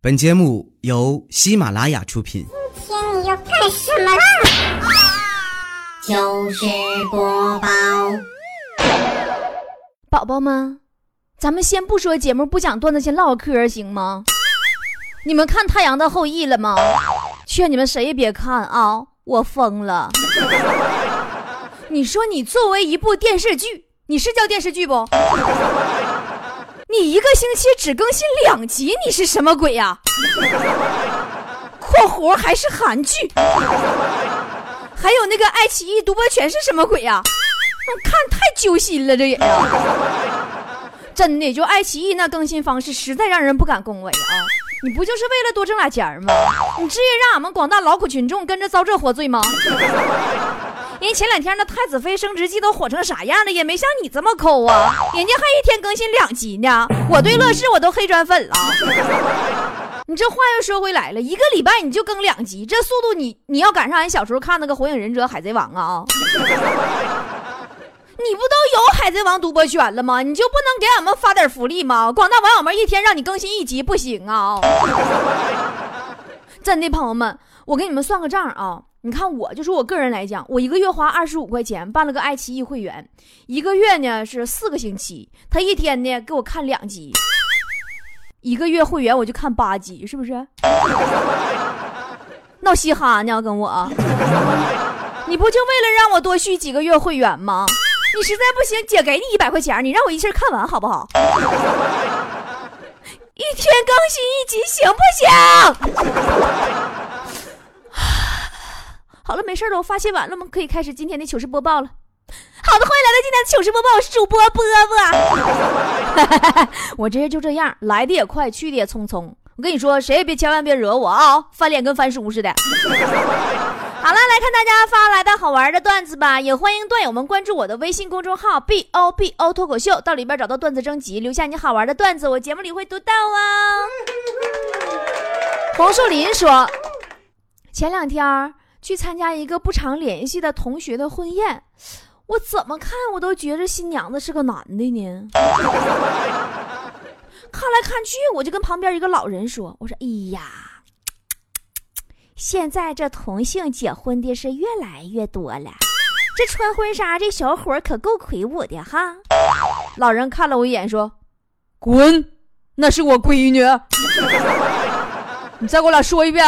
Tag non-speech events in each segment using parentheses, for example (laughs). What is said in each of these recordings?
本节目由喜马拉雅出品。今天你要干什么啦？就是播报，宝宝们，咱们先不说节目，不讲段子，先唠个嗑行吗？你们看《太阳的后裔》了吗？劝你们谁也别看啊！我疯了。你说你作为一部电视剧，你是叫电视剧不？你一个星期只更新两集，你是什么鬼呀？（括弧还是韩剧？还有那个爱奇艺独播权是什么鬼呀？看太揪心了，这也真的就爱奇艺那更新方式实在让人不敢恭维啊！你不就是为了多挣俩钱吗？你至于让俺们广大劳苦群众跟着遭这活罪吗？人前两天那太子妃升职记都火成啥样了，也没像你这么抠啊！人家还一天更新两集呢。我对乐视我都黑转粉了。你这话又说回来了，一个礼拜你就更两集，这速度你你要赶上俺小时候看那个火影忍者、海贼王啊！(laughs) 你不都有海贼王独播权了吗？你就不能给俺们发点福利吗？广大网友们一天让你更新一集不行啊！(laughs) 真的，朋友们，我给你们算个账啊！你看，我就说我个人来讲，我一个月花二十五块钱办了个爱奇艺会员，一个月呢是四个星期，他一天呢给我看两集，一个月会员我就看八集，是不是？(laughs) 闹嘻哈呢？跟我？你不就为了让我多续几个月会员吗？你实在不行，姐给你一百块钱，你让我一气看完好不好？(laughs) 一天更新一集行不行？好了，没事了，我发泄完了吗？可以开始今天的糗事播报了。好的，欢迎来到今天的糗事播报，我是主播波波。(laughs) 我这人就这样，来的也快，去的也匆匆。我跟你说，谁也别千万别惹我啊，翻脸跟翻书似的。好了，来看大家发来的好玩的段子吧，也欢迎段友们关注我的微信公众号 b o b o 脱口秀，到里边找到段子征集，留下你好玩的段子，我节目里会读到啊。(laughs) 黄树林说，前两天去参加一个不常联系的同学的婚宴，我怎么看我都觉着新娘子是个男的呢。(laughs) 看来看去，我就跟旁边一个老人说：“我说，哎呀。”现在这同性结婚的是越来越多了，这穿婚纱这小伙可够魁梧的哈。老人看了我一眼说：“滚，那是我闺女。”你再给我俩说一遍。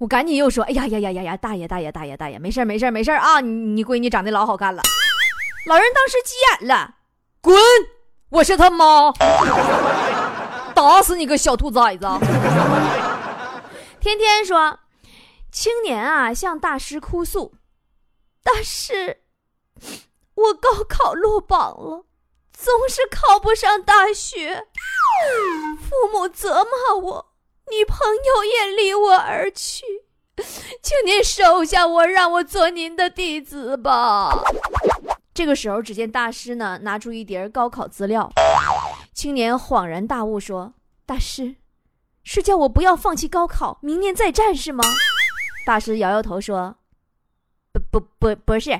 我赶紧又说：“哎呀呀呀呀呀，大爷大爷大爷大爷，没事没事没事啊，你你闺女长得老好看了。”老人当时急眼了：“滚，我是他妈，打死你个小兔崽子！” (laughs) 天天说，青年啊向大师哭诉：“大师，我高考落榜了，总是考不上大学，父母责骂我，女朋友也离我而去，(laughs) 请您收下我，让我做您的弟子吧。”这个时候，只见大师呢拿出一叠高考资料，青年恍然大悟说：“大师。”是叫我不要放弃高考，明年再战是吗？大师摇摇头说：“不不不，不是，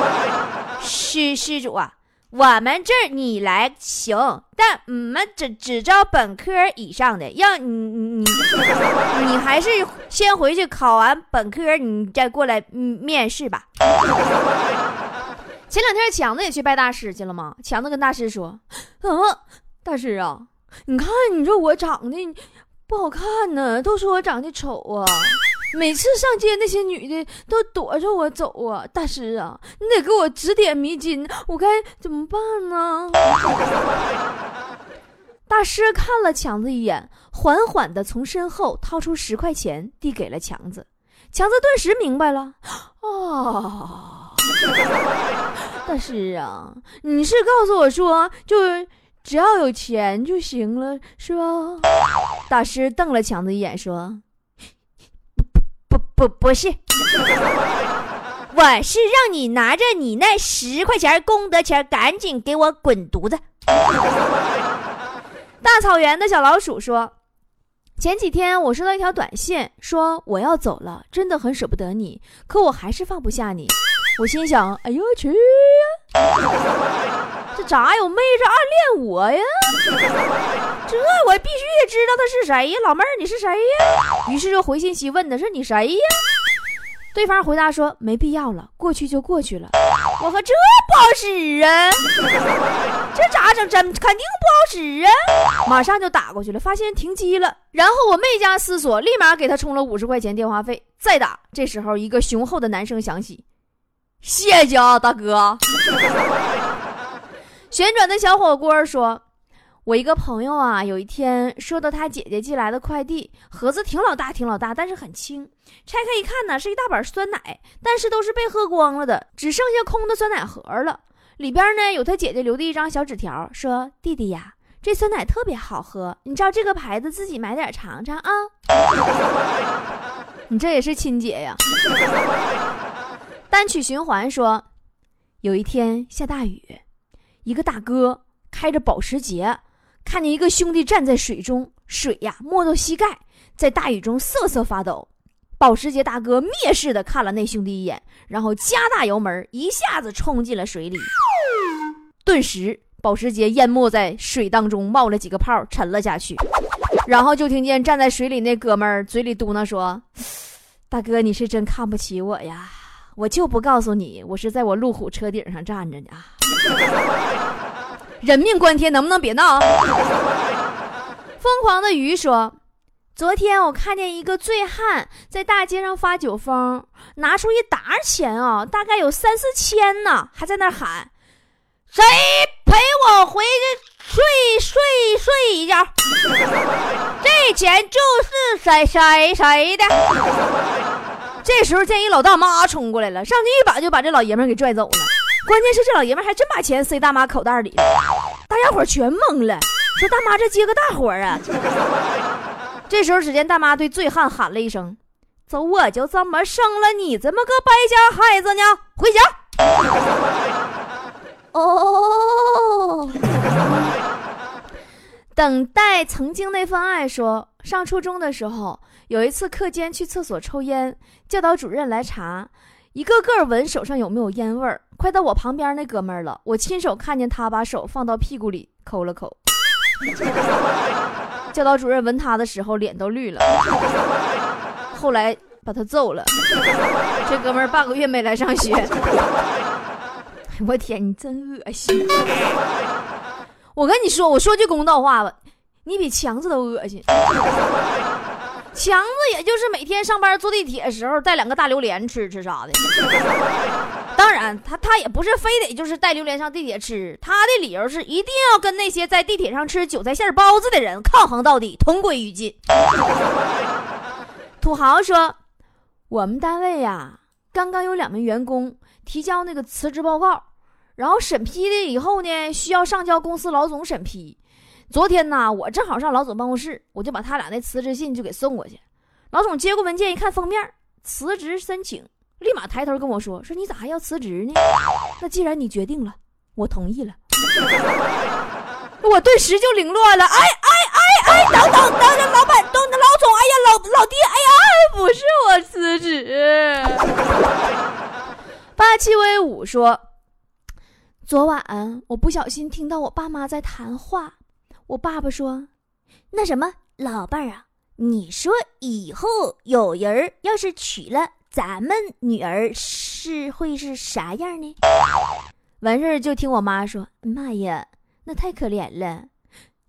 (laughs) 施施主啊，我们这儿你来行，但我们只只招本科以上的，要你你你还是先回去考完本科，你再过来面试吧。(laughs) ”前两天强子也去拜大师去了吗？强子跟大师说：“嗯，大师啊。”你看，你说我长得不好看呢，都说我长得丑啊。每次上街，那些女的都躲着我走啊。大师啊，你得给我指点迷津，我该怎么办呢？(laughs) 大师看了强子一眼，缓缓的从身后掏出十块钱，递给了强子。强子顿时明白了，哦，(laughs) 大师啊，你是告诉我说，就。只要有钱就行了，是吧？大师瞪了强子一眼，说：“不不，是，(laughs) 我是让你拿着你那十块钱功德钱，赶紧给我滚犊子！” (laughs) 大草原的小老鼠说：“前几天我收到一条短信，说我要走了，真的很舍不得你，可我还是放不下你。我心想：哎呦去！” (laughs) 这咋有妹子暗恋我呀？这我必须得知道他是谁呀，老妹儿你是谁呀？于是就回信息问他，是你谁呀？对方回答说没必要了，过去就过去了。我和这不好使啊，这咋整？真肯定不好使啊！马上就打过去了，发现停机了。然后我没加思索，立马给他充了五十块钱电话费，再打。这时候一个雄厚的男声响起：“谢谢啊，大哥。(laughs) ”旋转的小火锅说。我一个朋友啊，有一天收到他姐姐寄来的快递，盒子挺老大，挺老大，但是很轻。拆开一看呢，是一大板酸奶，但是都是被喝光了的，只剩下空的酸奶盒了。里边呢有他姐姐留的一张小纸条，说：“弟弟呀，这酸奶特别好喝，你照这个牌子自己买点尝尝啊。”你这也是亲姐呀。单曲循环说，有一天下大雨，一个大哥开着保时捷。看见一个兄弟站在水中，水呀没到膝盖，在大雨中瑟瑟发抖。保时捷大哥蔑视的看了那兄弟一眼，然后加大油门，一下子冲进了水里。顿时，保时捷淹没在水当中，冒了几个泡，沉了下去。然后就听见站在水里那哥们儿嘴里嘟囔说：“大哥，你是真看不起我呀！我就不告诉你，我是在我路虎车顶上站着呢。”人命关天，能不能别闹？疯狂的鱼说：“昨天我看见一个醉汉在大街上发酒疯，拿出一沓钱啊，大概有三四千呢，还在那喊：‘谁陪我回去睡睡睡一觉？’这钱就是谁谁谁的。”这时候见一老大妈冲过来了，上去一把就把这老爷们给拽走了。关键是这老爷们还真把钱塞大妈口袋里了，大家伙全懵了，说大妈这接个大活啊！这时候只见大妈对醉汉喊了一声：“走，我就这么生了你这么个败家孩子呢，回家。”哦，等待曾经那份爱说，上初中的时候，有一次课间去厕所抽烟，教导主任来查。一个个闻手上有没有烟味儿，快到我旁边那哥们儿了。我亲手看见他把手放到屁股里抠了抠。(laughs) 教导主任闻他的时候脸都绿了，后来把他揍了。这哥们儿半个月没来上学。我天，你真恶心！我跟你说，我说句公道话吧，你比强子都恶心。强子也就是每天上班坐地铁的时候带两个大榴莲吃吃啥的，当然他他也不是非得就是带榴莲上地铁吃，他的理由是一定要跟那些在地铁上吃韭菜馅包子的人抗衡到底，同归于尽。(laughs) 土豪说，我们单位呀刚刚有两名员工提交那个辞职报告，然后审批的以后呢需要上交公司老总审批。昨天呢，我正好上老总办公室，我就把他俩那辞职信就给送过去。老总接过文件一看封面，辞职申请，立马抬头跟我说：“说你咋还要辞职呢？那既然你决定了，我同意了。(laughs) ”我顿时就凌乱了。哎哎哎哎，等等等等，老板，等等，老总，哎呀，老老弟，哎呀，不是我辞职。霸气威武说：“昨晚我不小心听到我爸妈在谈话。”我爸爸说：“那什么，老伴儿啊，你说以后有人要是娶了咱们女儿，是会是啥样呢？”完事儿就听我妈说：“妈呀，那太可怜了，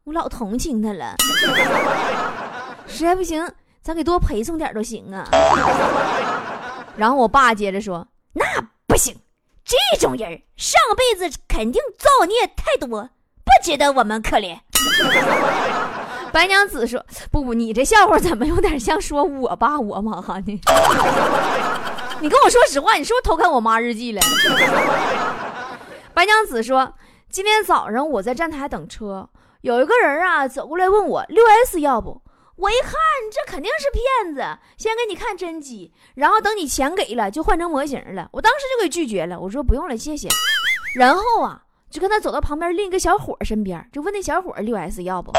我老同情她了。(laughs) 实在不行，咱给多陪送点都行啊。(laughs) ”然后我爸接着说：“那不行，这种人上辈子肯定造孽太多，不值得我们可怜。”白娘子说：“不不，你这笑话怎么有点像说我爸我妈呢？(laughs) 你跟我说实话，你是不是偷看我妈日记了？” (laughs) 白娘子说：“今天早上我在站台等车，有一个人啊走过来问我六 S 要不？我一看这肯定是骗子，先给你看真机，然后等你钱给了就换成模型了。我当时就给拒绝了，我说不用了，谢谢。然后啊。”就跟他走到旁边另一个小伙身边，就问那小伙六 S 要不？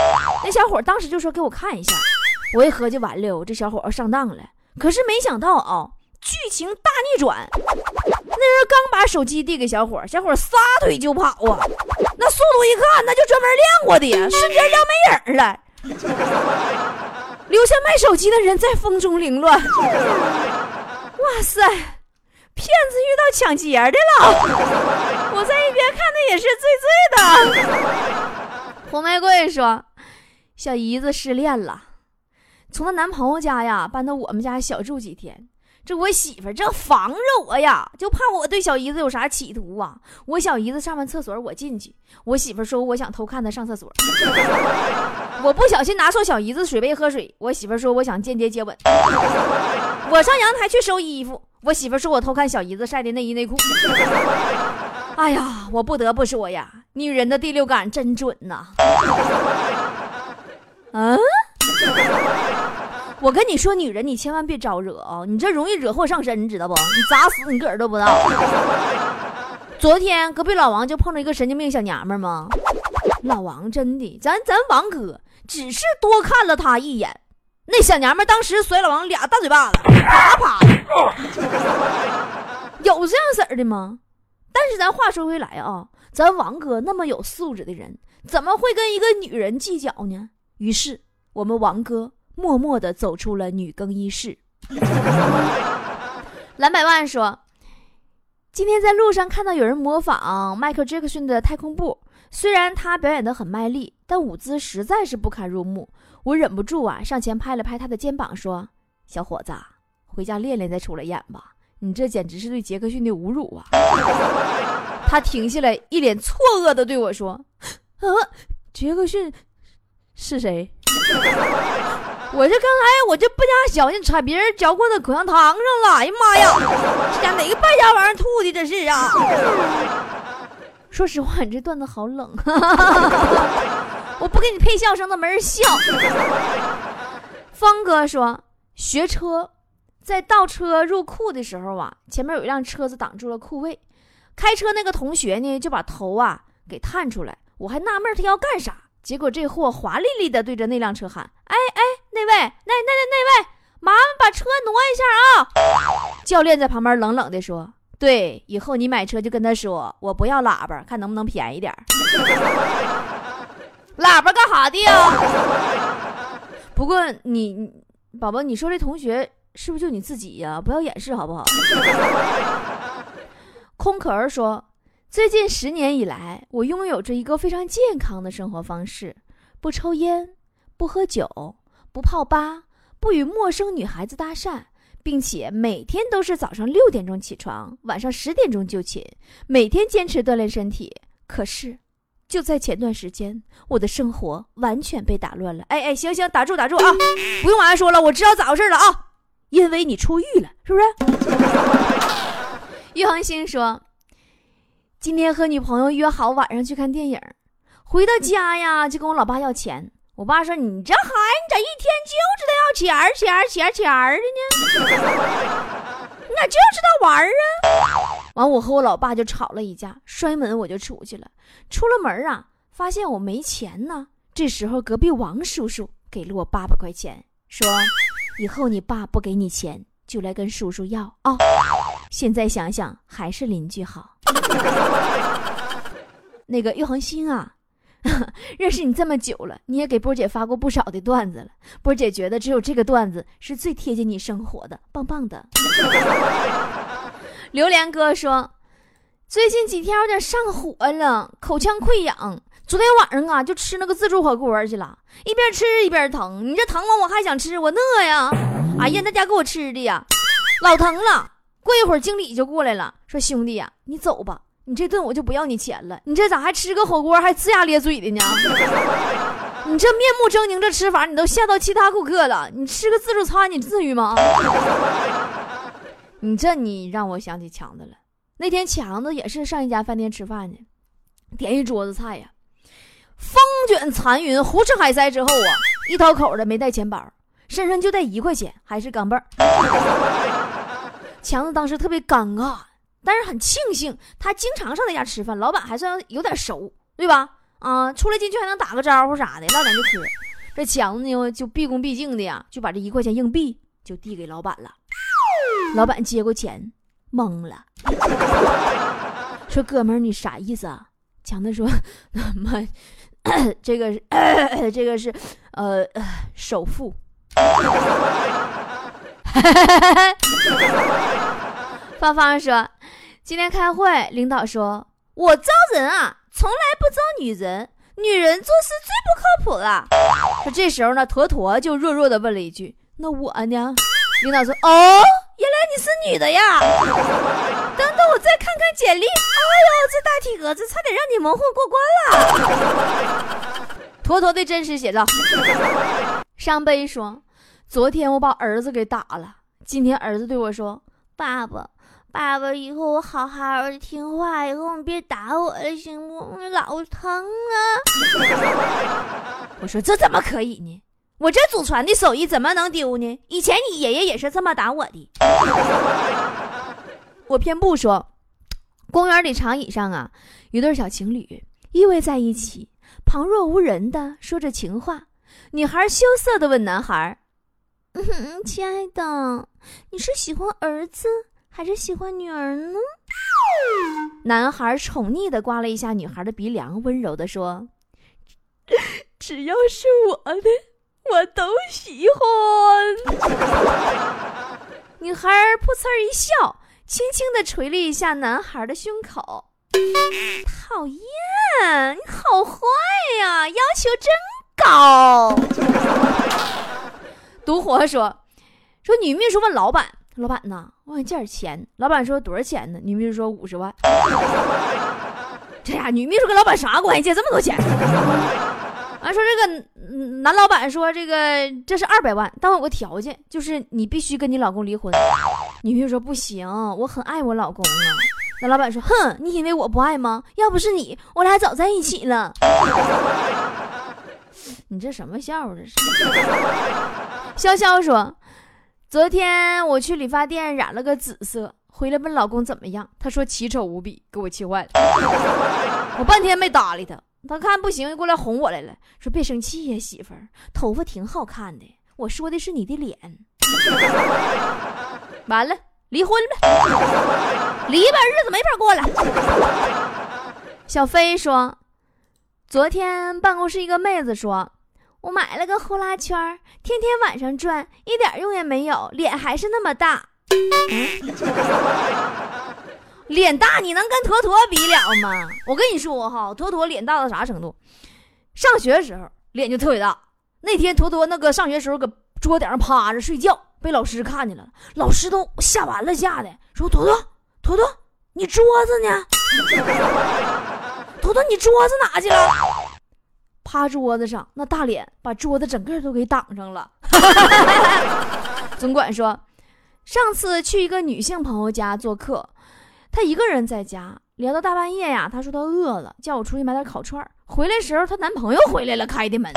那小伙当时就说给我看一下。我一合计完了，这小伙要上当了。可是没想到啊，剧情大逆转，那人刚把手机递给小伙，小伙撒腿就跑啊！那速度一看，那就专门练过的呀，瞬间要没影了。留下卖手机的人在风中凌乱。哇塞，骗子遇到抢劫的了！我在一边看的也是醉醉的。(laughs) 红玫瑰说：“小姨子失恋了，从她男朋友家呀搬到我们家小住几天。”这我媳妇正防着我呀，就怕我对小姨子有啥企图啊！我小姨子上完厕所，我进去，我媳妇说我想偷看她上厕所，(laughs) 我不小心拿错小姨子水杯喝水，我媳妇说我想间接接吻，我上阳台去收衣服，我媳妇说我偷看小姨子晒的内衣内裤。(laughs) 哎呀，我不得不说呀，女人的第六感真准呐！嗯。(laughs) 我跟你说，女人你千万别招惹啊！你这容易惹祸上身，你知道不？你砸死你个儿都不知道。昨天隔壁老王就碰着一个神经病小娘们吗？老王真的，咱咱王哥只是多看了他一眼，那小娘们当时甩老王俩大嘴巴子，啪啪的。(laughs) 有这样式儿的吗？但是咱话说回来啊，咱王哥那么有素质的人，怎么会跟一个女人计较呢？于是我们王哥。默默的走出了女更衣室。(laughs) 蓝百万说：“今天在路上看到有人模仿迈克·杰克逊的太空步，虽然他表演的很卖力，但舞姿实在是不堪入目。我忍不住啊，上前拍了拍他的肩膀，说：‘小伙子，回家练练再出来演吧。你这简直是对杰克逊的侮辱啊！’他停下来，一脸错愕地对我说：‘啊，杰克逊是谁？’”我这刚才我这不加小心踩别人嚼过的口香糖上了，哎呀妈呀！这家哪个败家玩意儿吐的？这是啊！说实话，你这段子好冷，(laughs) 我不给你配笑声，都没人笑。方哥说，学车在倒车入库的时候啊，前面有一辆车子挡住了库位，开车那个同学呢就把头啊给探出来，我还纳闷他要干啥。结果这货华丽丽的对着那辆车喊：“哎哎，那位，那那那那位，麻烦把车挪一下啊！”教练在旁边冷冷的说：“对，以后你买车就跟他说，我不要喇叭，看能不能便宜点喇叭干啥的呀？(laughs) 不过你，宝宝，你说这同学是不是就你自己呀？不要掩饰好不好？(laughs) 空壳儿说。最近十年以来，我拥有着一个非常健康的生活方式：不抽烟，不喝酒，不泡吧，不与陌生女孩子搭讪，并且每天都是早上六点钟起床，晚上十点钟就寝，每天坚持锻炼身体。可是，就在前段时间，我的生活完全被打乱了。哎哎，行行，打住打住啊，不用往下说了，我知道咋回事了啊，因为你出狱了，是不是？(laughs) 玉恒星说。今天和女朋友约好晚上去看电影，回到家呀就跟我老爸要钱。我爸说：“你这孩子，你咋一天就知道要钱钱钱钱的呢？你咋就知道玩啊？”完，我和我老爸就吵了一架，摔门我就出去了。出了门啊，发现我没钱呢。这时候隔壁王叔叔给了我八百块钱，说：“以后你爸不给你钱，就来跟叔叔要啊。”现在想想还是邻居好。那个玉恒星啊，(laughs) 认识你这么久了，你也给波姐发过不少的段子了。波姐觉得只有这个段子是最贴近你生活的，棒棒的。(laughs) 榴莲哥说，最近几天有点上火了，口腔溃疡。昨天晚上啊，就吃那个自助火锅去了，一边吃一边疼。你这疼完我还想吃，我饿呀。哎呀，那家给我吃的呀，老疼了。过一会儿，经理就过来了，说：“兄弟呀，你走吧，你这顿我就不要你钱了。你这咋还吃个火锅，还龇牙咧嘴的呢？你这面目狰狞这吃法，你都吓到其他顾客了。你吃个自助餐，你至于吗？你这你让我想起强子了。那天强子也是上一家饭店吃饭去，点一桌子菜呀，风卷残云，胡吃海塞之后啊，一掏口的没带钱包，身上就带一块钱，还是钢镚儿。(laughs) ”强子当时特别尴尬，但是很庆幸他经常上那家吃饭，老板还算有点熟，对吧？啊，出来进去还能打个招呼啥的，唠两句嗑。这强子呢就毕恭毕敬的呀，就把这一块钱硬币就递给老板了。老板接过钱，懵了，说：“哥们儿，你啥意思啊？强子说：“妈，(laughs) (coughs) 这个是这个是呃首富。”芳芳说：“今天开会，领导说我招人啊，从来不招女人，女人做事最不靠谱了。”说这时候呢，坨坨就弱弱的问了一句：“那我呢？”领导说：“哦，原来你是女的呀！(laughs) 等等，我再看看简历。哎呦，这大体格子差点让你蒙混过关了。”妥妥的真实写照。伤悲说：“昨天我把儿子给打了，今天儿子对我说：‘爸爸，爸爸，以后我好好的听话，以后你别打我了，行不？老疼啊！’我说这怎么可以呢？”我这祖传的手艺怎么能丢呢？以前你爷爷也是这么打我的。(laughs) 我偏不说。公园里长椅上啊，一对小情侣依偎在一起，旁若无人的说着情话。女孩羞涩的问男孩：“嗯，亲爱的，你是喜欢儿子还是喜欢女儿呢？”男孩宠溺的刮了一下女孩的鼻梁，温柔的说：“只要是我的。”我都喜欢。(laughs) 女孩噗呲一笑，轻轻的捶了一下男孩的胸口。讨厌，你好坏呀，要求真高。独活说：“说女秘书问老板，老板呐，我想借点钱。老板说多少钱呢？女秘书说五十万。这呀，女秘书跟老板啥关系？借这么多钱？”俺说这个男老板说这个这是二百万，但我有个条件，就是你必须跟你老公离婚。女婿说不行，我很爱我老公啊。男老板说哼，你以为我不爱吗？要不是你，我俩早在一起了。(laughs) 你这什么笑话？这是。潇潇说，昨天我去理发店染了个紫色，回来问老公怎么样，他说奇丑无比，给我气坏了。(laughs) 我半天没搭理他。他看不行，过来哄我来了，说别生气呀，媳妇儿，头发挺好看的。我说的是你的脸。(laughs) 完了，离婚呗，离吧，日子没法过了。小飞说，昨天办公室一个妹子说，我买了个呼啦圈，天天晚上转，一点用也没有，脸还是那么大。(laughs) 脸大你能跟坨坨比了吗？我跟你说哈，坨坨脸大到啥程度？上学的时候脸就特别大。那天坨坨那个上学时候搁桌顶上趴着睡觉，被老师看见了，老师都吓完了，吓的说：“坨坨，坨坨，你桌子呢？(laughs) 坨坨，你桌子哪去了？”趴桌子上，那大脸把桌子整个都给挡上了。(laughs) 总管说，上次去一个女性朋友家做客。她一个人在家聊到大半夜呀，她说她饿了，叫我出去买点烤串回来时候，她男朋友回来了，开的门。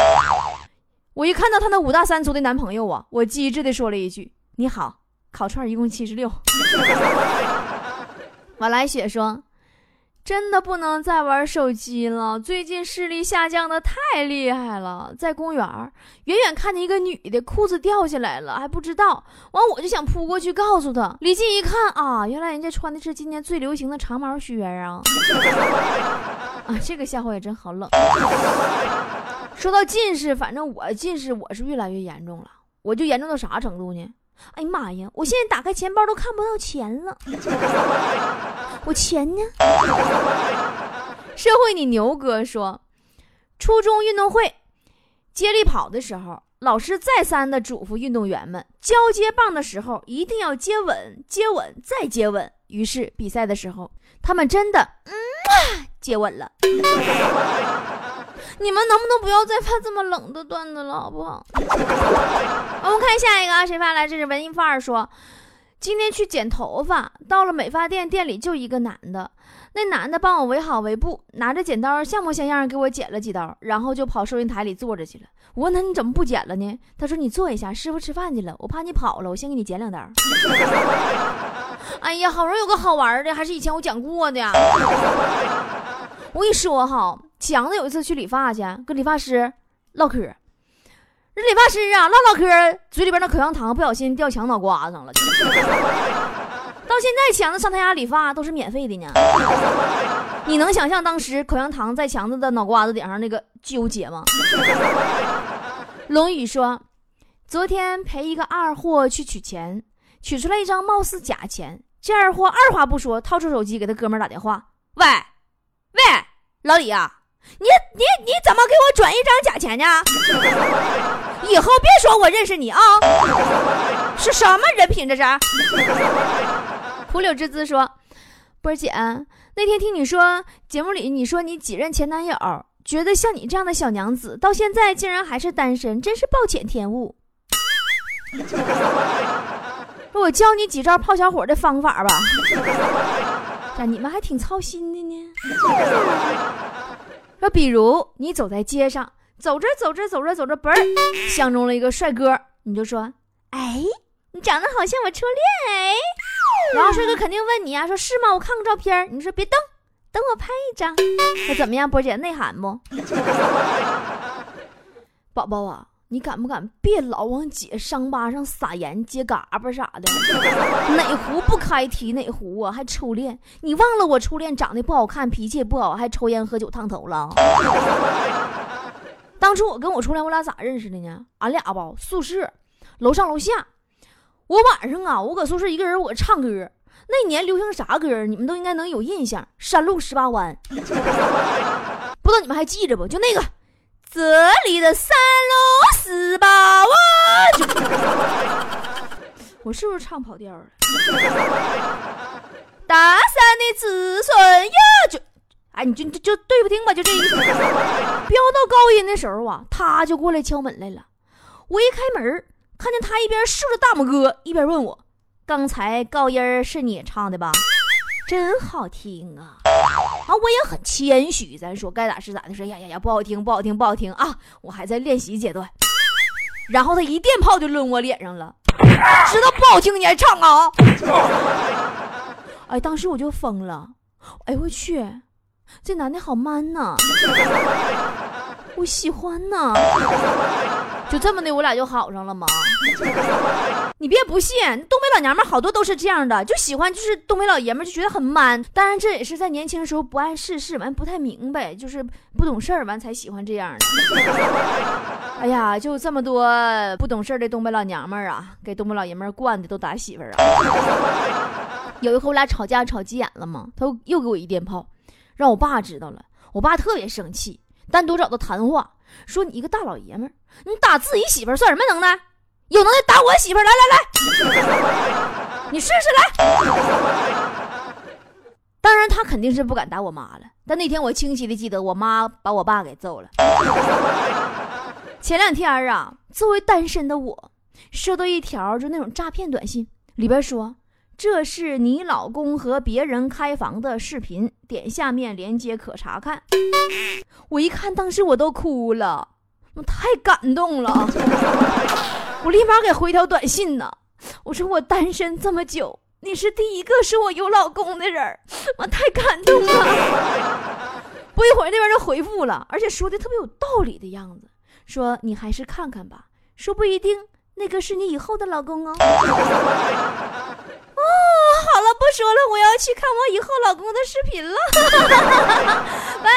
我一看到她那五大三粗的男朋友啊，我机智的说了一句：“你好，烤串一共七十六。” (laughs) 马来雪说。真的不能再玩手机了，最近视力下降的太厉害了。在公园，远远看见一个女的裤子掉下来了，还不知道，完我就想扑过去告诉她。离近一看啊，原来人家穿的是今年最流行的长毛靴啊！(laughs) 啊，这个笑话也真好冷。说到近视，反正我近视我是越来越严重了，我就严重到啥程度呢？哎呀妈呀！我现在打开钱包都看不到钱了，我钱呢？社会，你牛哥说，初中运动会接力跑的时候，老师再三的嘱咐运动员们，交接棒的时候一定要接稳，接稳再接稳。于是比赛的时候，他们真的嗯接稳了。(laughs) 你们能不能不要再发这么冷的段子了，好不好？我们看下一个啊，谁发来？这是文艺范儿说，今天去剪头发，到了美发店，店里就一个男的，那男的帮我围好围布，拿着剪刀像模像样给我剪了几刀，然后就跑收银台里坐着去了。我问他你怎么不剪了呢？他说你坐一下，师傅吃饭去了，我怕你跑了，我先给你剪两刀。(laughs) 哎呀，好容易有个好玩的，还是以前我讲过的。我跟你说哈。强子有一次去理发去，跟理发师唠嗑。这理发师啊，唠唠嗑，嘴里边那口香糖不小心掉强脑瓜子上了。到现在，强子上他家理发都是免费的呢。你能想象当时口香糖在强子的脑瓜子顶上那个纠结吗？龙宇说，昨天陪一个二货去取钱，取出来一张貌似假钱。这二货二话不说，掏出手机给他哥们打电话：“喂，喂，老李啊，你你你怎么给我转一张假钱呢？以后别说我认识你啊！是什么人品这是？”蒲柳之姿说：“波姐，那天听你说节目里，你说你几任前男友，觉得像你这样的小娘子，到现在竟然还是单身，真是暴殄天物。(laughs) 我教你几招泡小伙的方法吧。(laughs) 咋你们还挺操心的呢。说比如你走在街上，走着走着走着走着，嘣儿相中了一个帅哥，你就说：哎，你长得好像我初恋哎。然后帅哥肯定问你啊，说是吗？我看看照片。你说别动，等我拍一张。那怎么样，波姐内涵不？(laughs) 宝宝啊，你敢不敢别老往姐伤疤上撒盐、接嘎巴啥的？哪壶不开提哪壶啊？还初恋？你忘了我初恋长得不好看，脾气也不好，还抽烟喝酒烫头了？(laughs) 当初我跟我初恋，我俩咋认识的呢？俺俩吧，宿舍楼上楼下。我晚上啊，我搁宿舍一个人，我唱歌。那年流行啥歌？你们都应该能有印象，《山路十八弯》。(laughs) 不知道你们还记着不？就那个，这里的山路十八弯。(laughs) 我是不是唱跑调了？大山的子孙呀，就，哎，你就就就对不听吧，就这一飙到高音的时候啊，他就过来敲门来了。我一开门。看见他一边竖着大拇哥，一边问我：“刚才高音是你唱的吧？真好听啊！”啊，我也很谦虚，咱说该咋是咋的，说呀呀呀，不好听，不好听，不好听啊！我还在练习阶段。然后他一电炮就抡我脸上了，知道不好听你还唱啊？(laughs) 哎，当时我就疯了，哎我去，这男的好 man 呐，我喜欢呐。就这么的，我俩就好上了吗？(laughs) 你别不信，东北老娘们好多都是这样的，就喜欢就是东北老爷们就觉得很 man。当然这也是在年轻时候不谙世事，完不太明白，就是不懂事儿，完才喜欢这样的。(laughs) 哎呀，就这么多不懂事儿的东北老娘们啊，给东北老爷们惯的都打媳妇儿啊。(laughs) 有一回我俩吵架吵急眼了嘛，他又给我一电炮，让我爸知道了，我爸特别生气，单独找他谈话。说你一个大老爷们儿，你打自己媳妇算什么能耐？有能耐打我媳妇！来来来，你试试来。当然，他肯定是不敢打我妈了。但那天我清晰的记得，我妈把我爸给揍了。前两天啊，作为单身的我，收到一条就那种诈骗短信，里边说。这是你老公和别人开房的视频，点下面链接可查看。我一看，当时我都哭了，我太感动了，(laughs) 我立马给回条短信呢。我说我单身这么久，你是第一个说我有老公的人，我太感动了。(laughs) 不一会儿那边就回复了，而且说的特别有道理的样子，说你还是看看吧，说不一定那个是你以后的老公 (laughs) 哦。好了，不说了，我要去看我以后老公的视频了，拜拜了。